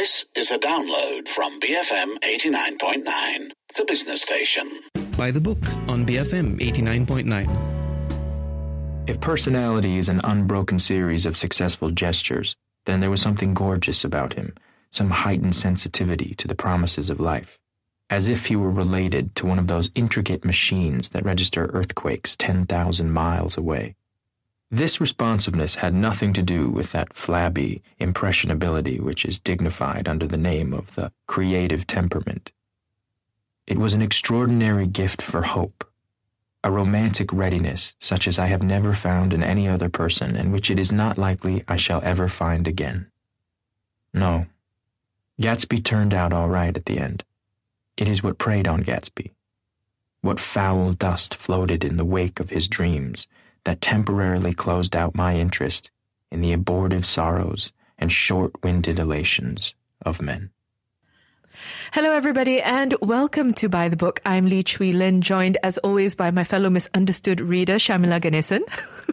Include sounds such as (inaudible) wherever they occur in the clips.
This is a download from BFM 89.9, the business station. By the book on BFM 89.9. If personality is an unbroken series of successful gestures, then there was something gorgeous about him, some heightened sensitivity to the promises of life, as if he were related to one of those intricate machines that register earthquakes 10,000 miles away. This responsiveness had nothing to do with that flabby impressionability which is dignified under the name of the creative temperament. It was an extraordinary gift for hope, a romantic readiness such as I have never found in any other person and which it is not likely I shall ever find again. No, Gatsby turned out all right at the end. It is what preyed on Gatsby. What foul dust floated in the wake of his dreams that temporarily closed out my interest in the abortive sorrows and short-winded elations of men. Hello, everybody, and welcome to By the Book. I'm Lee Chwi Lin, joined as always by my fellow misunderstood reader, Sharmila Ganesan.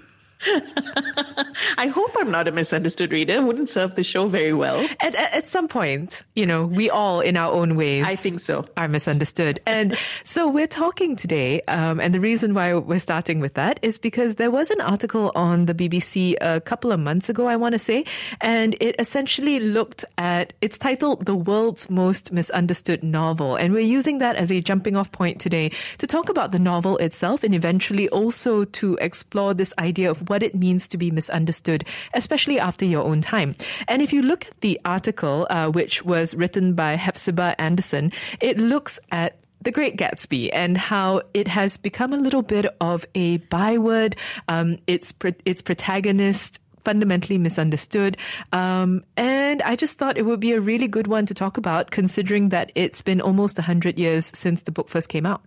(laughs) (laughs) I hope I'm not a misunderstood reader. It wouldn't serve the show very well. At, at, at, some point, you know, we all, in our own ways, I think so, are misunderstood. And (laughs) so we're talking today, um, and the reason why we're starting with that is because there was an article on the BBC a couple of months ago, I want to say, and it essentially looked at. It's titled "The World's Most Misunderstood Novel," and we're using that as a jumping-off point today to talk about the novel itself, and eventually also to explore this idea of what it means to be misunderstood, especially after your own time. And if you look at the article, uh, which was written by Hephzibah Anderson, it looks at the Great Gatsby and how it has become a little bit of a byword. Um, its its protagonist fundamentally misunderstood. Um, and I just thought it would be a really good one to talk about, considering that it's been almost 100 years since the book first came out.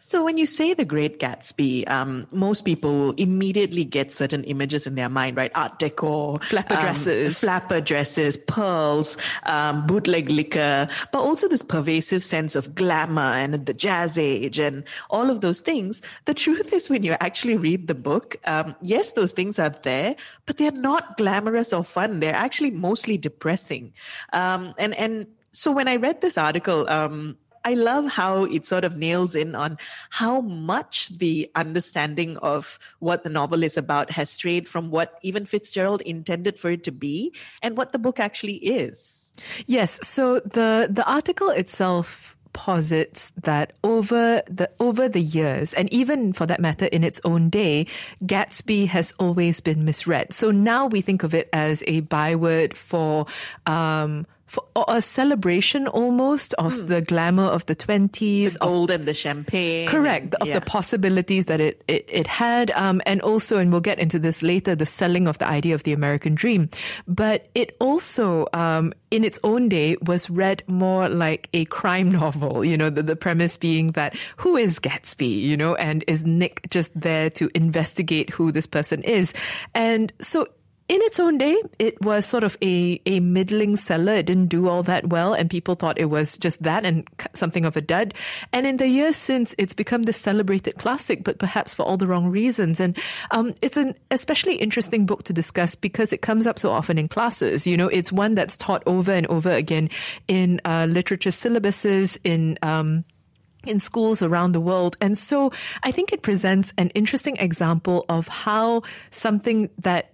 So when you say the Great Gatsby, um, most people immediately get certain images in their mind, right? Art deco, flapper um, dresses, flapper dresses, pearls, um, bootleg liquor, but also this pervasive sense of glamour and the jazz age and all of those things. The truth is, when you actually read the book, um, yes, those things are there, but they're not glamorous or fun. They're actually mostly depressing. Um, and and so when I read this article, um, I love how it sort of nails in on how much the understanding of what the novel is about has strayed from what even Fitzgerald intended for it to be and what the book actually is. Yes. So the, the article itself posits that over the over the years and even for that matter in its own day gatsby has always been misread so now we think of it as a byword for um, a celebration almost of mm. the glamour of the 20s. The gold of, and the champagne. Correct. Of yeah. the possibilities that it, it, it had. Um, and also, and we'll get into this later, the selling of the idea of the American dream. But it also, um, in its own day, was read more like a crime (laughs) novel, you know, the, the premise being that who is Gatsby, you know, and is Nick just there to investigate who this person is? And so in its own day, it was sort of a, a middling seller. It didn't do all that well, and people thought it was just that and something of a dud. And in the years since, it's become this celebrated classic, but perhaps for all the wrong reasons. And um, it's an especially interesting book to discuss because it comes up so often in classes. You know, it's one that's taught over and over again in uh, literature syllabuses, in um, in schools around the world. And so I think it presents an interesting example of how something that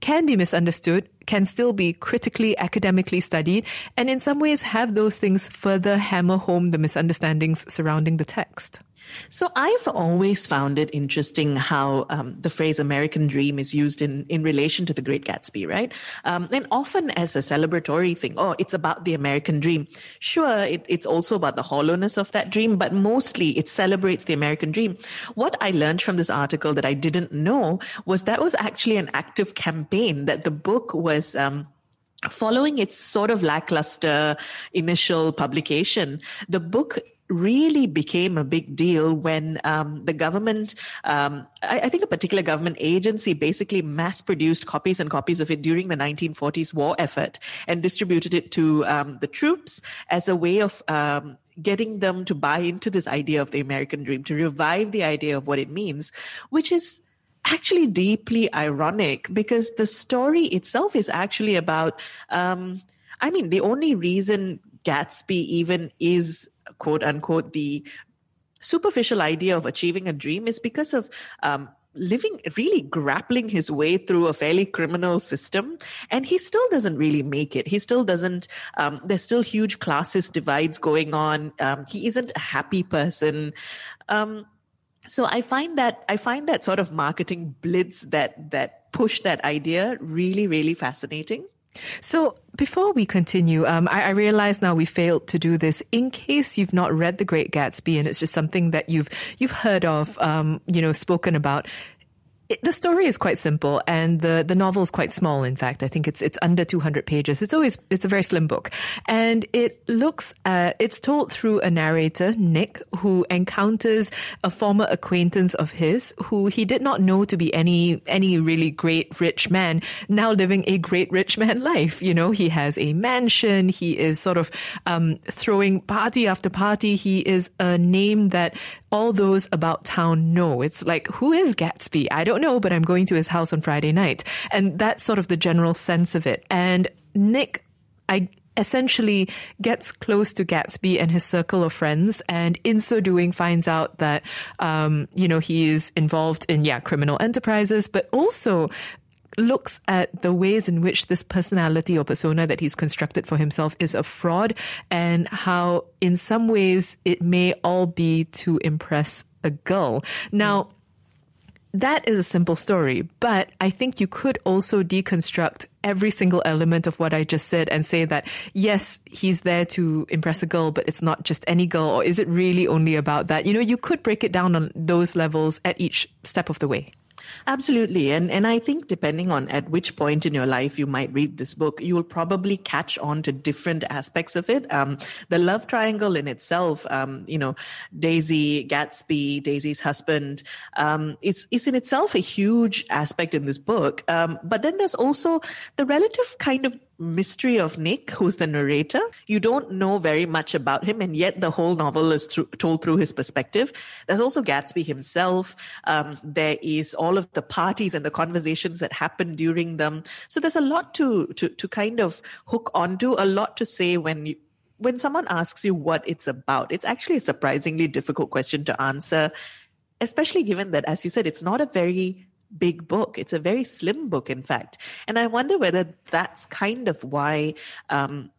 can be misunderstood, can still be critically, academically studied, and in some ways have those things further hammer home the misunderstandings surrounding the text. So I've always found it interesting how um, the phrase American dream is used in, in relation to the Great Gatsby, right? Um, and often as a celebratory thing, oh, it's about the American dream. Sure, it, it's also about the hollowness of that dream, but mostly it celebrates the American dream. What I learned from this article that I didn't know was that was actually an active campaign that the book was um, following its sort of lackluster initial publication, the book really became a big deal when um, the government, um, I, I, think a particular government agency basically mass produced copies and copies of it during the 1940s war effort and distributed it to um, the troops as a way of um, getting them to buy into this idea of the American dream, to revive the idea of what it means, which is actually deeply ironic because the story itself is actually about um, I mean, the only reason Gatsby even is quote unquote the superficial idea of achieving a dream is because of um, living really grappling his way through a fairly criminal system. And he still doesn't really make it. He still doesn't um, there's still huge classes divides going on. Um, he isn't a happy person. Um, so i find that i find that sort of marketing blitz that that push that idea really really fascinating so before we continue, um, I, I, realize now we failed to do this. In case you've not read The Great Gatsby and it's just something that you've you've heard of, um, you know, spoken about, it, the story is quite simple and the, the novel is quite small. In fact, I think it's, it's under 200 pages. It's always, it's a very slim book and it looks at, it's told through a narrator, Nick, who encounters a former acquaintance of his who he did not know to be any, any really great rich man, now living a great rich man (laughs) life. You know, he has a mansion. He is sort of, um, throwing party after party. He is a name that all those about town know. It's like, who is Gatsby? I don't know, but I'm going to his house on Friday night. And that's sort of the general sense of it. And Nick, I essentially gets close to Gatsby and his circle of friends, and in so doing, finds out that um, you know he is involved in yeah criminal enterprises, but also looks at the ways in which this personality or persona that he's constructed for himself is a fraud and how in some ways it may all be to impress a girl. Now, that is a simple story, but I think you could also deconstruct every single element of what I just said and say that, yes, he's there to impress a girl, but it's not just any girl, or is it really only about that? You know, you could break it down on those levels at each step of the way. Absolutely. And and I think depending on at which point in your life you might read this book, you will probably catch on to different aspects of it. Um, the love triangle in itself, um, you know, Daisy, Gatsby, Daisy's husband, um, is, is in itself a huge aspect in this book. Um, but then there's also the relative kind of mystery of Nick, who's the narrator. You don't know very much about him, and yet the whole novel is told through his perspective. There's also Gatsby himself. Um, there is all of the parties and the conversations that happen during them. So there's a lot to to to kind of hook onto, a lot to say when you when someone asks you what it's about. It's actually a surprisingly difficult question to answer, especially given that, as you said, it's not a very big book. It's a very slim book, in fact. And I wonder whether that's kind of why. Um,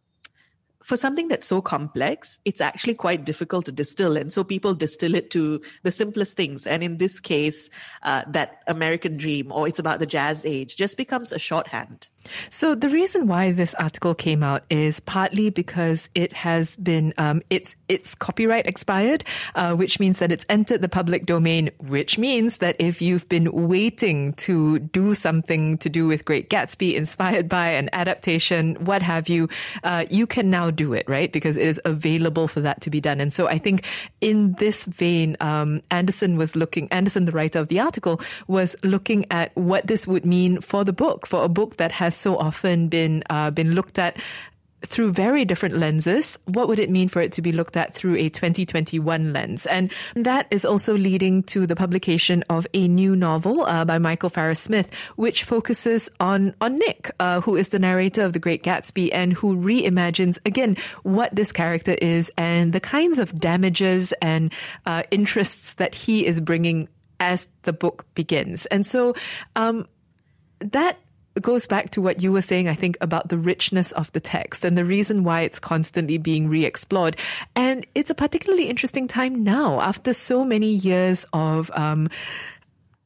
for something that's so complex, it's actually quite difficult to distill. And so people distill it to the simplest things. And in this case, uh, that American dream or it's about the jazz age just becomes a shorthand. So the reason why this article came out is partly because it has been um, it's it's copyright expired, uh, which means that it's entered the public domain. Which means that if you've been waiting to do something to do with Great Gatsby, inspired by an adaptation, what have you, uh, you can now do it, right? Because it is available for that to be done. And so I think in this vein, um, Anderson was looking. Anderson, the writer of the article, was looking at what this would mean for the book, for a book that has has so often been uh, been looked at through very different lenses. What would it mean for it to be looked at through a 2021 lens? And that is also leading to the publication of a new novel uh, by Michael Farris Smith, which focuses on on Nick, uh, who is the narrator of The Great Gatsby and who reimagines again what this character is and the kinds of damages and uh, interests that he is bringing as the book begins. And so. Um, that goes back to what you were saying, I think, about the richness of the text and the reason why it's constantly being re explored. And it's a particularly interesting time now after so many years of, um,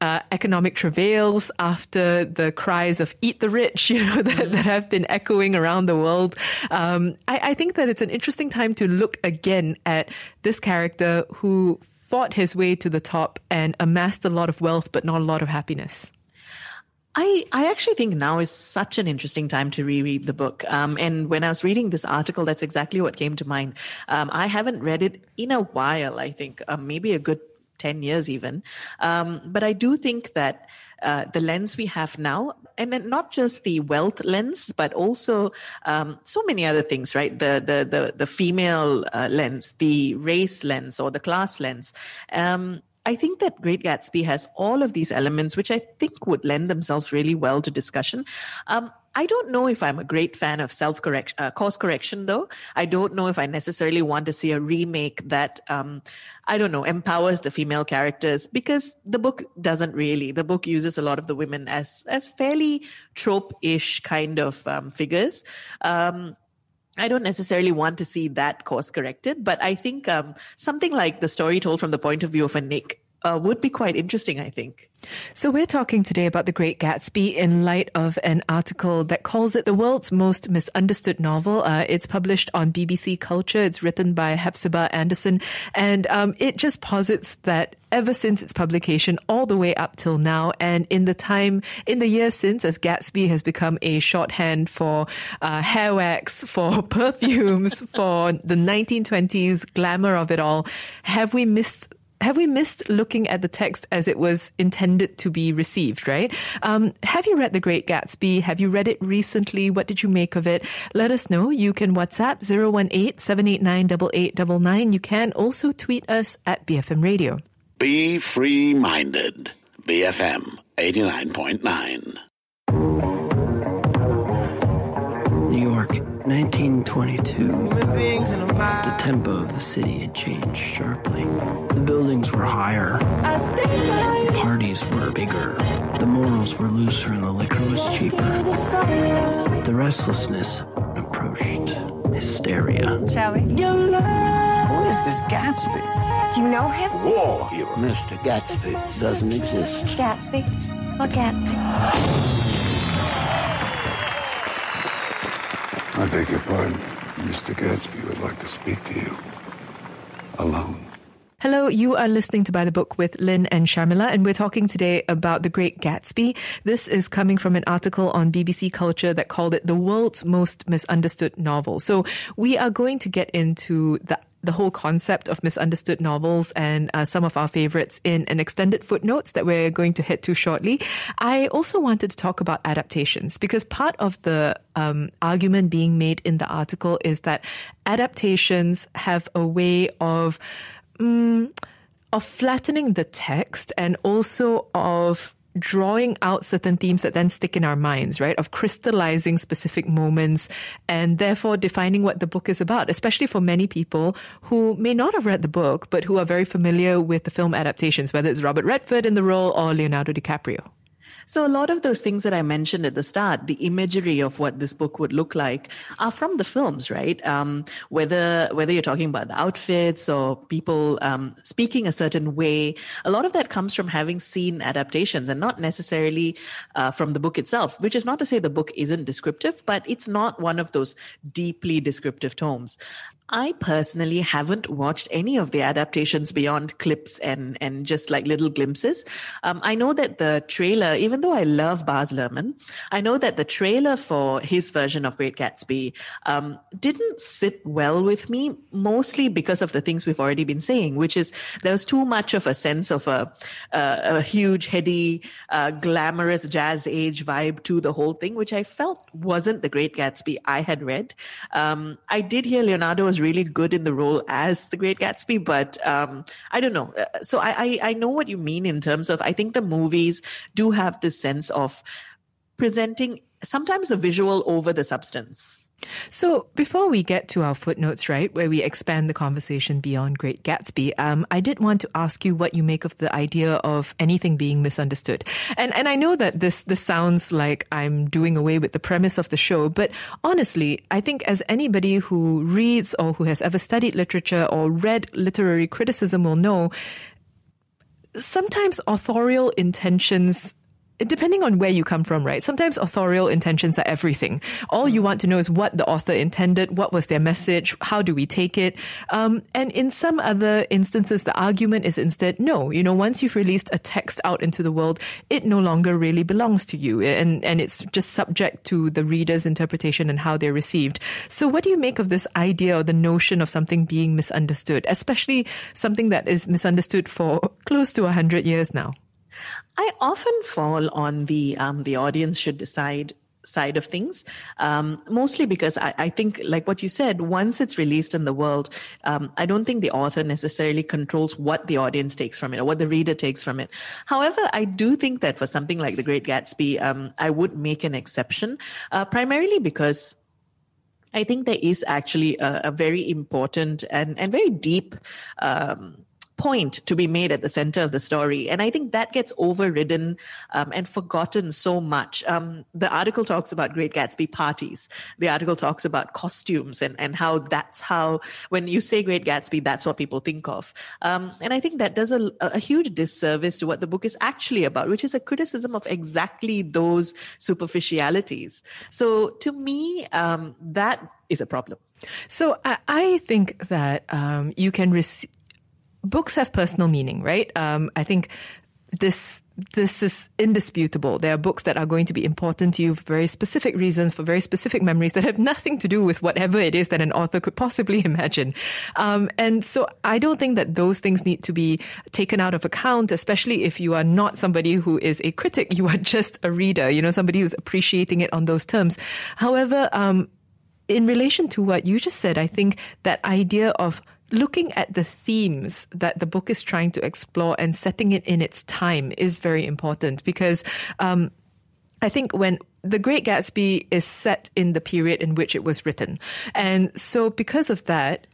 uh, economic travails after the cries of "eat the rich," (laughs) you know, that, that have been echoing around the world. Um, I, I think that it's an interesting time to look again at this character who fought his way to the top and amassed a lot of wealth, but not a lot of happiness. I, I actually think now is such an interesting time to reread the book. Um, and when I was reading this article, that's exactly what came to mind. Um, I haven't read it in a while, I think, um, maybe a good 10 years even. Um, but I do think that uh, the lens we have now, and not just the wealth lens, but also um, so many other things, right? The the the, the female uh, lens, the race lens, or the class lens. Um, I think that Great Gatsby has all of these elements, which I think would lend themselves really well to discussion. Um, I don't know if I'm a great fan of self correction, uh, course correction, though. I don't know if I necessarily want to see a remake that, um, I don't know, empowers the female characters because the book doesn't really. The book uses a lot of the women as as fairly trope-ish kind of um, figures. Um, I don't necessarily want to see that course corrected, but I think um, something like the story told from the point of view of a Nick uh, would be quite interesting, I think. So, we're talking today about The Great Gatsby in light of an article that calls it the world's most misunderstood novel. Uh, it's published on BBC Culture. It's written by Hephzibah Anderson. And um, it just posits that ever since its publication, all the way up till now, and in the time, in the years since, as Gatsby has become a shorthand for uh, hair wax, (laughs) for perfumes, for the 1920s glamour of it all, have we missed have we missed looking at the text as it was intended to be received, right? Um, have you read The Great Gatsby? Have you read it recently? What did you make of it? Let us know. You can WhatsApp 018-789-8899. You can also tweet us at BFM Radio. Be free minded. BFM 89.9. New York, 1922. The tempo of the city had changed sharply. The buildings were higher. The parties were bigger. The morals were looser and the liquor was cheaper. The restlessness approached hysteria. Shall we? Who is this Gatsby? Do you know him? War hero. Mr. Gatsby doesn't exist. Gatsby? What Gatsby? I beg your pardon. Mr. Gatsby would like to speak to you. Alone. Hello, you are listening to By the Book with Lynn and Sharmila, and we're talking today about The Great Gatsby. This is coming from an article on BBC Culture that called it the world's most misunderstood novel. So we are going to get into the the whole concept of misunderstood novels and uh, some of our favorites in an extended footnotes that we're going to head to shortly. I also wanted to talk about adaptations because part of the um, argument being made in the article is that adaptations have a way of um, of flattening the text and also of drawing out certain themes that then stick in our minds, right? Of crystallizing specific moments and therefore defining what the book is about, especially for many people who may not have read the book, but who are very familiar with the film adaptations, whether it's Robert Redford in the role or Leonardo DiCaprio. So a lot of those things that I mentioned at the start, the imagery of what this book would look like, are from the films, right? Um, whether whether you're talking about the outfits or people um, speaking a certain way, a lot of that comes from having seen adaptations and not necessarily uh, from the book itself. Which is not to say the book isn't descriptive, but it's not one of those deeply descriptive tomes. I personally haven't watched any of the adaptations beyond clips and and just like little glimpses. Um, I know that the trailer, even though I love Baz Luhrmann, I know that the trailer for his version of Great Gatsby um, didn't sit well with me, mostly because of the things we've already been saying, which is there's too much of a sense of a a, a huge, heady, uh, glamorous jazz age vibe to the whole thing, which I felt wasn't the Great Gatsby I had read. Um, I did hear Leonardo was really good in the role as the Great Gatsby, but um, I don't know. Uh, So I, I I know what you mean in terms of I think the movies do have this sense of presenting sometimes the visual over the substance. So before we get to our footnotes, right, where we expand the conversation beyond Great Gatsby, um, I did want to ask you what you make of the idea of anything being misunderstood. And and I know that this this sounds like I'm doing away with the premise of the show, but honestly, I think as anybody who reads or who has ever studied literature or read literary criticism will know, sometimes authorial intentions depending on where you come from, right? Sometimes authorial intentions are everything. All you want to know is what the author intended, what was their message, how do we take it? Um, and in some other instances, the argument is instead, no, you know, once you've released a text out into the world, it no longer really belongs to you. And, and it's just subject to the reader's interpretation and how they're received. So what do you make of this idea or the notion of something being misunderstood, especially something that is misunderstood for (laughs) close to a hundred years now? I often fall on the um, the audience should decide side of things. Um, mostly because I, I, think, like what you said, once it's released in the world, um, I don't think the author necessarily controls what the audience takes from it or what the reader takes from it. However, I do think that for something like The Great Gatsby, um, I would make an exception, uh, primarily because I think there is actually a, a very important and, and very deep um, point to be made at the center of the story. And I think that gets overridden um, and forgotten so much. Um, the article talks about Great Gatsby parties. The article talks about costumes and, and how that's how, when you say Great Gatsby, that's what people think of. Um, and I think that does a, a huge disservice to what the book is actually about, which is a criticism of exactly those superficialities. So to me, um, that is a problem. So I, I think that um, you can receive books have personal meaning, right? Um, I think this this is indisputable. There are books that are going to be important to you for very specific reasons, for very specific memories that have nothing to do with whatever it is that an author could possibly (laughs) imagine. Um, and so I don't think that those things need to be taken out of account, especially if you are not somebody who is a critic. You are just a reader, you know, somebody who's appreciating it on those terms. However, um, in relation to what you just said, I think that idea of looking at the themes that the book is trying to explore and setting it in its time is very important because um, I think when the Great Gatsby is set in the period in which it was written. And so because of that,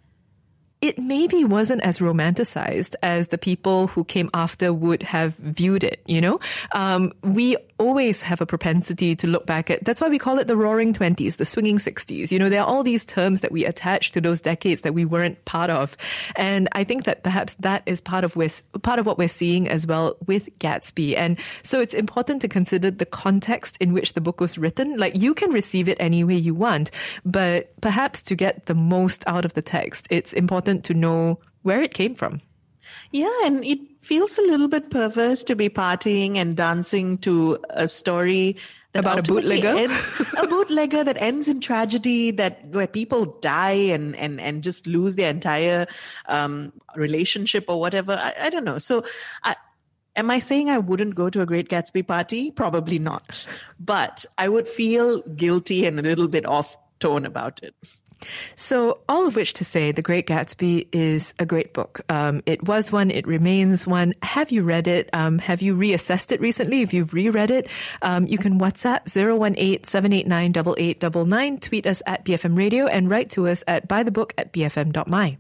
it maybe wasn't as romanticized as the people who came after would have viewed it, you know? Um, we always have a propensity to look back at, that's why we call it the roaring 20s, the swinging 60s. You know, there are all these terms that we attach to those decades that we weren't part of. And I think that perhaps that is part of, part of what we're seeing as well with Gatsby. And so it's important to consider the context in which the book was written. Like you can receive it any way you want, but perhaps to get the most out of the text, it's important important to know where it came from. Yeah, and it feels a little bit perverse to be partying and dancing to a story about a bootlegger? ends, a bootlegger that ends in tragedy that where people die and and and just lose their entire um, relationship or whatever. I, I don't know. So I, am i saying i wouldn't go to a great gatsby party? Probably not. But i would feel guilty and a little bit off tone about it so, all of which to say, The Great Gatsby is a great book. Um, it was one, it remains one. Have you read it? Um, have you reassessed it recently? If you've reread it, um, you can WhatsApp 018 789 8899, tweet us at BFM Radio, and write to us at bythebook at bfm.my.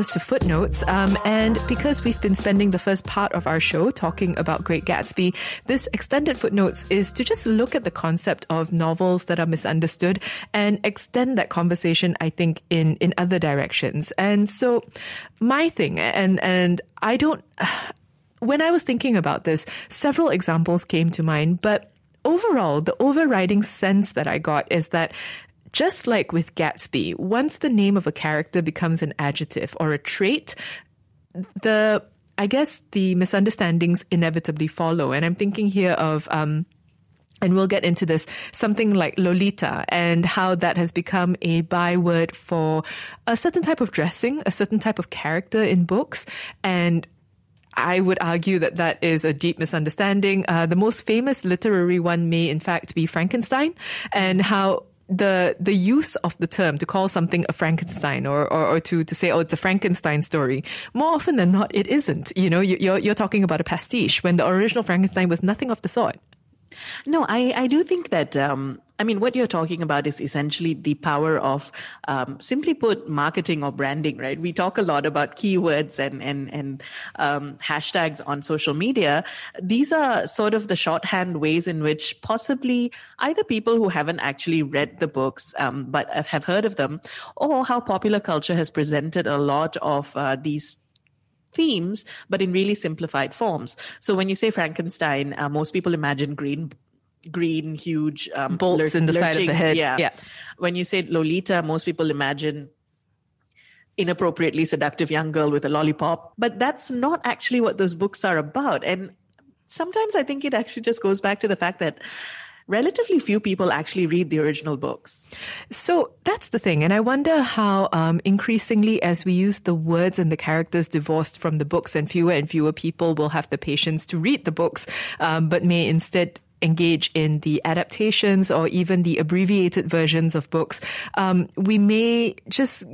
us to footnotes. Um, and because we've been spending the first part of our show talking about Great Gatsby, this extended footnotes is to just look at the concept of novels that are misunderstood and extend that conversation, I think, in, in other directions. And so my thing, and, and I don't, (sighs) when I was thinking about this, several examples came to mind, but overall, the overriding sense that I got is that just like with Gatsby, once the name of a character becomes an adjective or a trait, the I guess the misunderstandings inevitably follow. And I'm thinking here of um, and we'll get into this, something like Lolita and how that has become a byword for a certain type of dressing, a certain type of character in books. And I would argue that that is a deep misunderstanding. Uh, the most famous literary one may, in fact, be Frankenstein, and how the the use of the term to call something a Frankenstein or, or, or to, to say, oh, it's a Frankenstein story, more often than not, it isn't. You know, you, you're, you're talking about a pastiche when the original Frankenstein was nothing of the sort. No, I, I do think that um, I mean, what you're talking about is essentially the power of, um, simply put, marketing or branding, right? We talk a lot about keywords and and and um, hashtags on social media. These are sort of the shorthand ways in which possibly either people who haven't actually read the books um, but have heard of them, or how popular culture has presented a lot of uh, these themes, but in really simplified forms. So when you say Frankenstein, uh, most people imagine green green, huge um, bolts in the lurching, side of the head. Yeah. yeah. When you say Lolita, most people imagine inappropriately seductive young girl with a lollipop, but that's not actually what those books are about. And sometimes I think it actually just goes back to the fact that relatively few people actually read the original books. So that's the thing. And I wonder how um, increasingly, as we use the words and the characters divorced from the books, and fewer and fewer people will have the patience to read the books, um, but may instead engage in the adaptations or even the abbreviated versions of books, um, we may just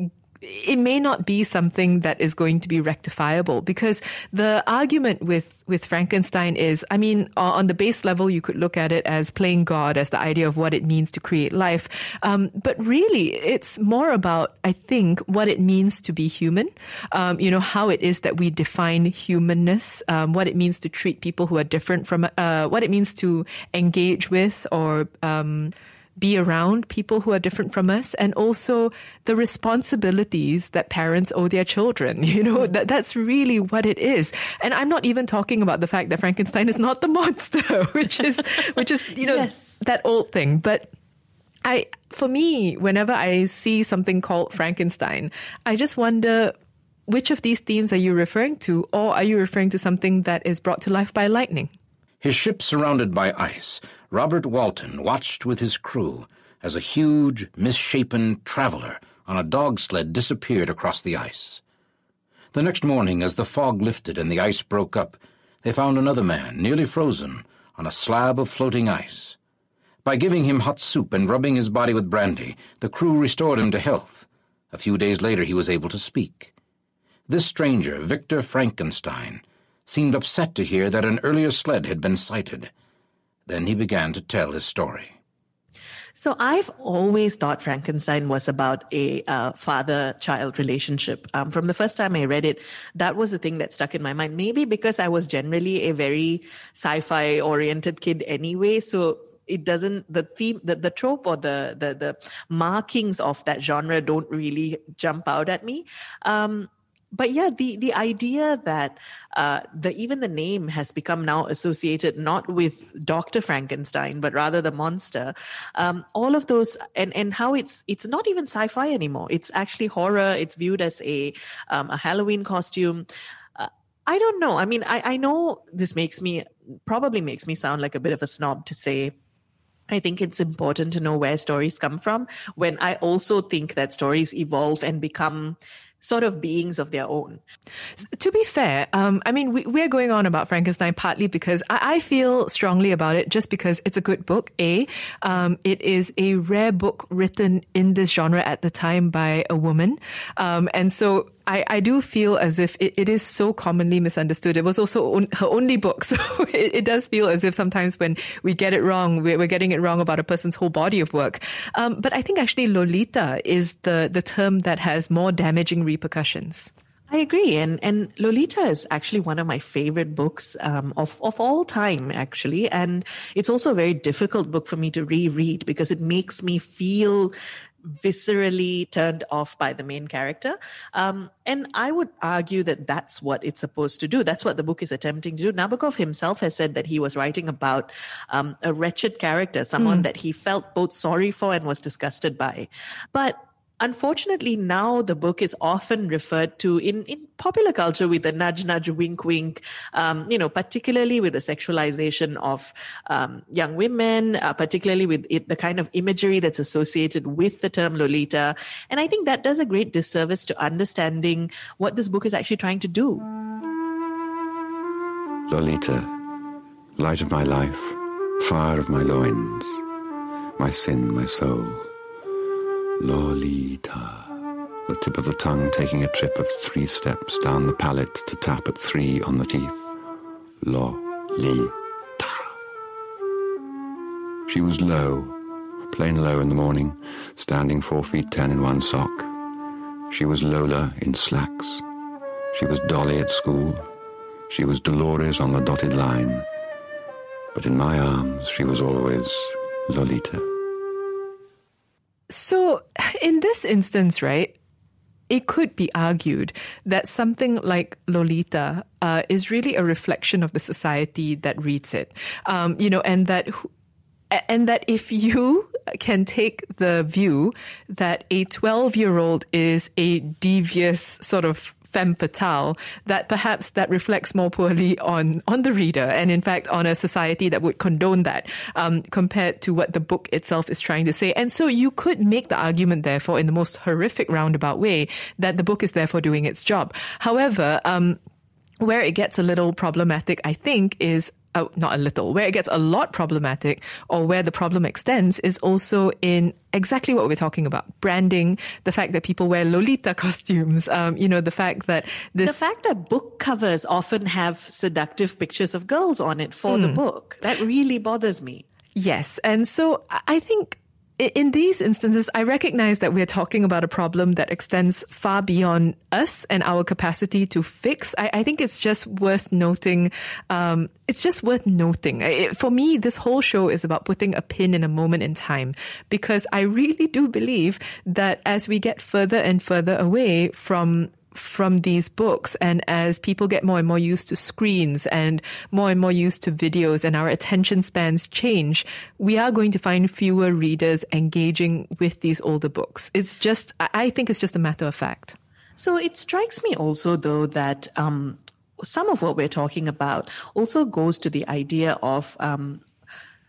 it may not be something that is going to be rectifiable because the argument with with Frankenstein is, I mean, on the base level, you could look at it as playing God, as the idea of what it means to create life. Um, but really, it's more about, I think, what it means to be human. Um, you know, how it is that we define humanness, um, what it means to treat people who are different from, uh, what it means to engage with or, um, be around people who are different from us and also the responsibilities that parents owe their children. (laughs) You know, mm. that, that's really what it is. And I'm not even talking about the fact that Frankenstein is not the (laughs) monster, (laughs) which is, which is, you know, yes. that old thing. But I, for me, whenever I see something called Frankenstein, I just wonder which of these themes are you referring to, or are you referring to something that is brought to life by lightning? His ship surrounded by ice, Robert Walton watched with his crew as a huge, misshapen traveler on a dog sled disappeared across the ice. The next morning, as the fog lifted and the ice broke up, they found another man, nearly frozen, on a slab of floating ice. By giving him hot soup and rubbing his body with brandy, the crew restored him to health. A few days later, he was able to speak. This stranger, Victor Frankenstein, seemed upset to hear that an earlier sled had been sighted. Then he began to tell his story. So I've always thought Frankenstein was about a uh, father-child relationship. Um, from the first time I read it, that was the thing that stuck in my mind. Maybe because I was generally a very sci-fi oriented kid anyway, so it doesn't the theme the, the trope or the, the the markings of that genre don't really jump out at me um, but yeah, the the idea that uh, the even the name has become now associated not with Doctor Frankenstein, but rather the monster. Um, all of those and and how it's it's not even sci-fi anymore. It's actually horror. It's viewed as a um, a Halloween costume. Uh, I don't know. I mean, I, I know this makes me probably makes me sound like a bit of a snob to say I think it's important to know where stories come from when I also think that stories evolve and become sort of beings of their own. To be fair, um, I mean, we, are going on about Frankenstein partly because I, I, feel strongly about it just because it's a good book. A, um, it is a rare book written in this genre at the time by a woman. Um, and so I, I do feel as if it, it is so commonly misunderstood. It was also on, her only book. (laughs) So it, it, does feel as if sometimes when we get it wrong, we're, we're getting it wrong about a person's whole body of work. Um, but I think actually Lolita is the, the term that has more damaging repercussions. I agree, and and Lolita is actually one of my favorite books um, of of all time, actually, and it's also a very difficult book for me to reread because it makes me feel viscerally turned off by the main character. Um, and I would argue that that's what it's supposed to do. That's what the book is attempting to do. Nabokov himself has said that he was writing about um, a wretched character, someone mm. that he felt both sorry for and was disgusted by. But unfortunately now the book is often referred to in, in popular culture with a nudge nudge wink wink um, you know particularly with the sexualization of um, young women uh, particularly with it, the kind of imagery that's associated with the term lolita. And i think that does a great disservice to understanding what this book is actually trying to do. Lolita light of my life fire of my loins my sin my soul Lolita. The tip of the tongue taking a trip of three steps down the palate to tap at three on the teeth. Lolita. She was low, plain low in the morning, standing four feet ten in one sock. She was Lola in slacks. She was Dolly at school. She was Dolores on the dotted line. But in my arms, she was always Lolita. So, (sighs) in this instance, right, it could be argued that something like Lolita uh, is really a reflection of the society that reads it. Um, you know, and that and that if you can take the view that a 12 year old is a devious sort of femme fatale, that perhaps that reflects more poorly on, on the reader and in fact on a society that would condone that um, compared to what the book itself is trying to say. And so you could make the argument, therefore, in the most horrific roundabout way, that the book is therefore doing its job. However, um, where it gets a little problematic, I think, is uh, not a little, where it gets a lot problematic or where the problem extends is also in exactly what we're talking about branding, the fact that people wear Lolita (laughs) costumes, um, you know, the fact that this. The fact that book covers often have seductive pictures of girls on it for mm. the hmm. book, that really bothers me. Yes. And so I think in these instances, I recognize that we're talking about a problem that extends far beyond us and our capacity to fix. I, I think it's just worth noting. Um, it's just worth noting. It, for me, this whole show is about putting a pin in a moment in time because I really do believe that as we get further and further away from from these books. And as people get more and more used to screens and more and more used to videos and our attention spans change, we are going to find fewer readers engaging with these older books. It's just, I think it's just a matter of fact. So it strikes me also, though, that um, some of what we're talking about also goes to the idea of um,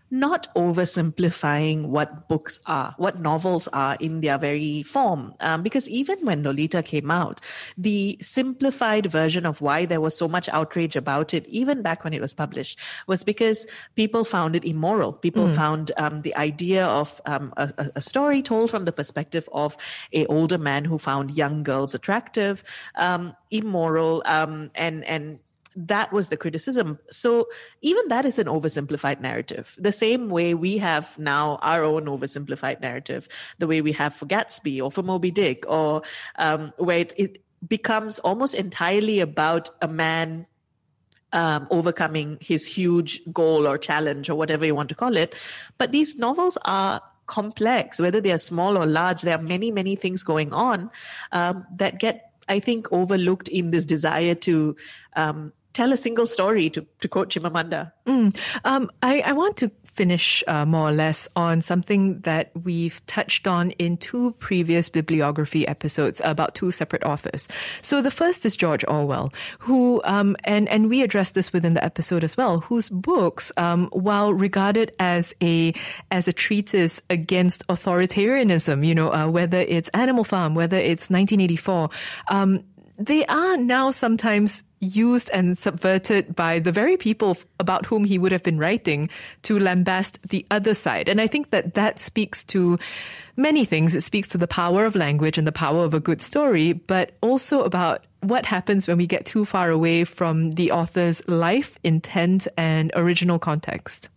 not oversimplifying what books are, what novels are in their very form. Um, because even when Lolita came out, the simplified version of why there was so much outrage about it, even back when it was published, was because people found it immoral. People mm. found um, the idea of um, a, a, story told from the perspective of a older man who found young girls attractive, um, immoral, um, and and that was the criticism. So even that is an oversimplified narrative. The same way we have now our own oversimplified narrative, the way we have for Gatsby or for Moby Dick, or um, where it, it becomes almost entirely about a man um, overcoming his huge goal or challenge or whatever you want to call it. But these novels are complex, whether they are small or large. There are many, many things going on um, that get I think overlooked in this desire to um, tell a single story, to, to quote Chimamanda. Mm. Um, I, I want to finish uh, more or less on something that we've touched on in two previous bibliography episodes about two separate authors. So the first is George Orwell, who, um, and, and we addressed this within the episode as well, whose books, um, while regarded as a, as a treatise against authoritarianism, you know, uh, whether it's Animal Farm, whether it's 1984, um, they are now sometimes used and subverted by the very people about whom he would have been writing to lambast the other side. And I think that that speaks to many things. It speaks to the power of language and the power of a good story, but also about what happens when we get too far away from the author's life, intent, and original context.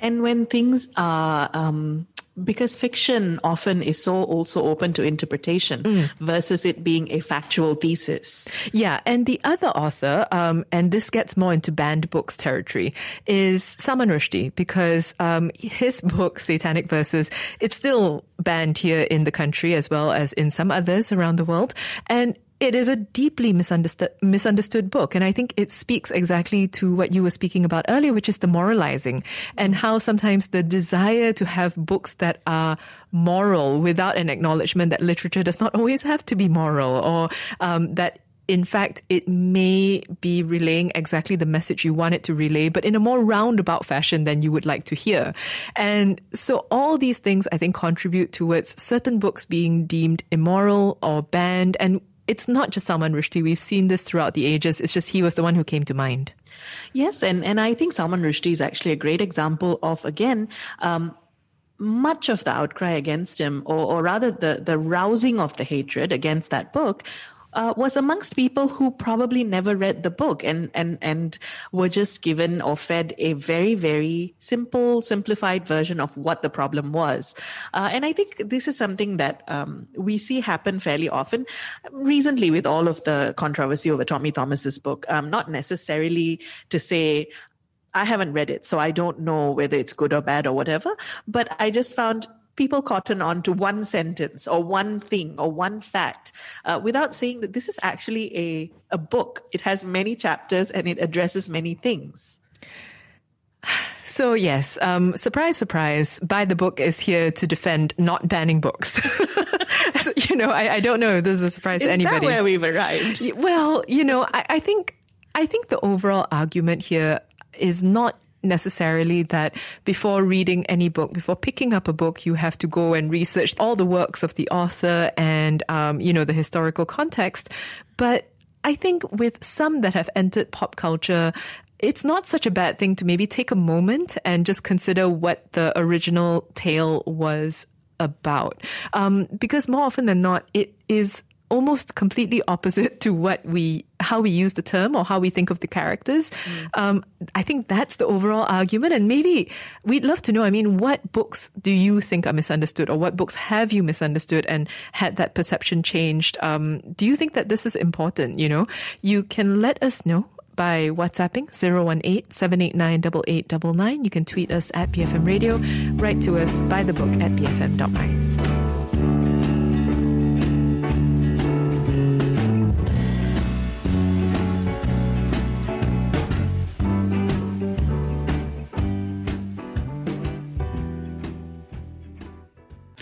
And when things are um, because fiction often is so also open to interpretation mm. versus it being a factual thesis. Yeah, and the other author, um, and this gets more into banned books territory, is Salman Rushdie because um, his (laughs) book Satanic Verses it's still banned here in the country as well as in some others around the world, and it is a deeply misunderstood, misunderstood book. And I think it speaks exactly to what you were speaking about earlier, which is the moralizing and how sometimes the desire to have books that are moral without an acknowledgement that literature does not always have to be moral or um, that in fact, it may be relaying exactly the message you want it to relay, but in a more roundabout fashion than you would like to hear. And so all these things, I think, contribute towards certain books being deemed immoral or banned. And it's not just Salman Rushdie. We've seen this throughout the ages. It's just he was the one who came to mind. Yes, and, and I think Salman Rushdie is actually a great example of, again, um, much of the outcry against him, or, or rather the, the rousing of the hatred against that book, uh, was amongst people who probably never read the book and and and were just given or fed a very very simple simplified version of what the problem was uh, and i think this is something that um, we see happen fairly often recently with all of the controversy over tommy thomas's book um, not necessarily to say I haven't read it, so I don't know whether it's good or bad or whatever. But I just found people cotton on to one sentence or one thing or one fact uh, without saying that this is actually a, a book. It has many chapters and it addresses many things. (sighs) So yes, um, surprise, surprise. By the book is here to defend not banning books. (laughs) you know, I, I, don't know if this is a surprise is to anybody. Is that where we've arrived? Well, you know, I, I think I think the overall argument here is not necessarily that before reading any book, before picking up a book, you have to go and research all the works of the author and, um, you know, the historical context. But I think with some that have entered pop culture, it's not such a bad thing to maybe take a moment and just consider what the original tale was about. Um, because more often than not, it is almost completely opposite to what we how we use the term or how we think of the characters. Mm. Um, I think that's the overall argument, and maybe we'd love to know. I mean, what books do you think are misunderstood, or what books have you misunderstood and had that perception changed? Um, do you think that this is important? You know, you can let us know by WhatsApping 018-789-8899. You can tweet us at BFM Radio. Write to us by the book at bfm.my.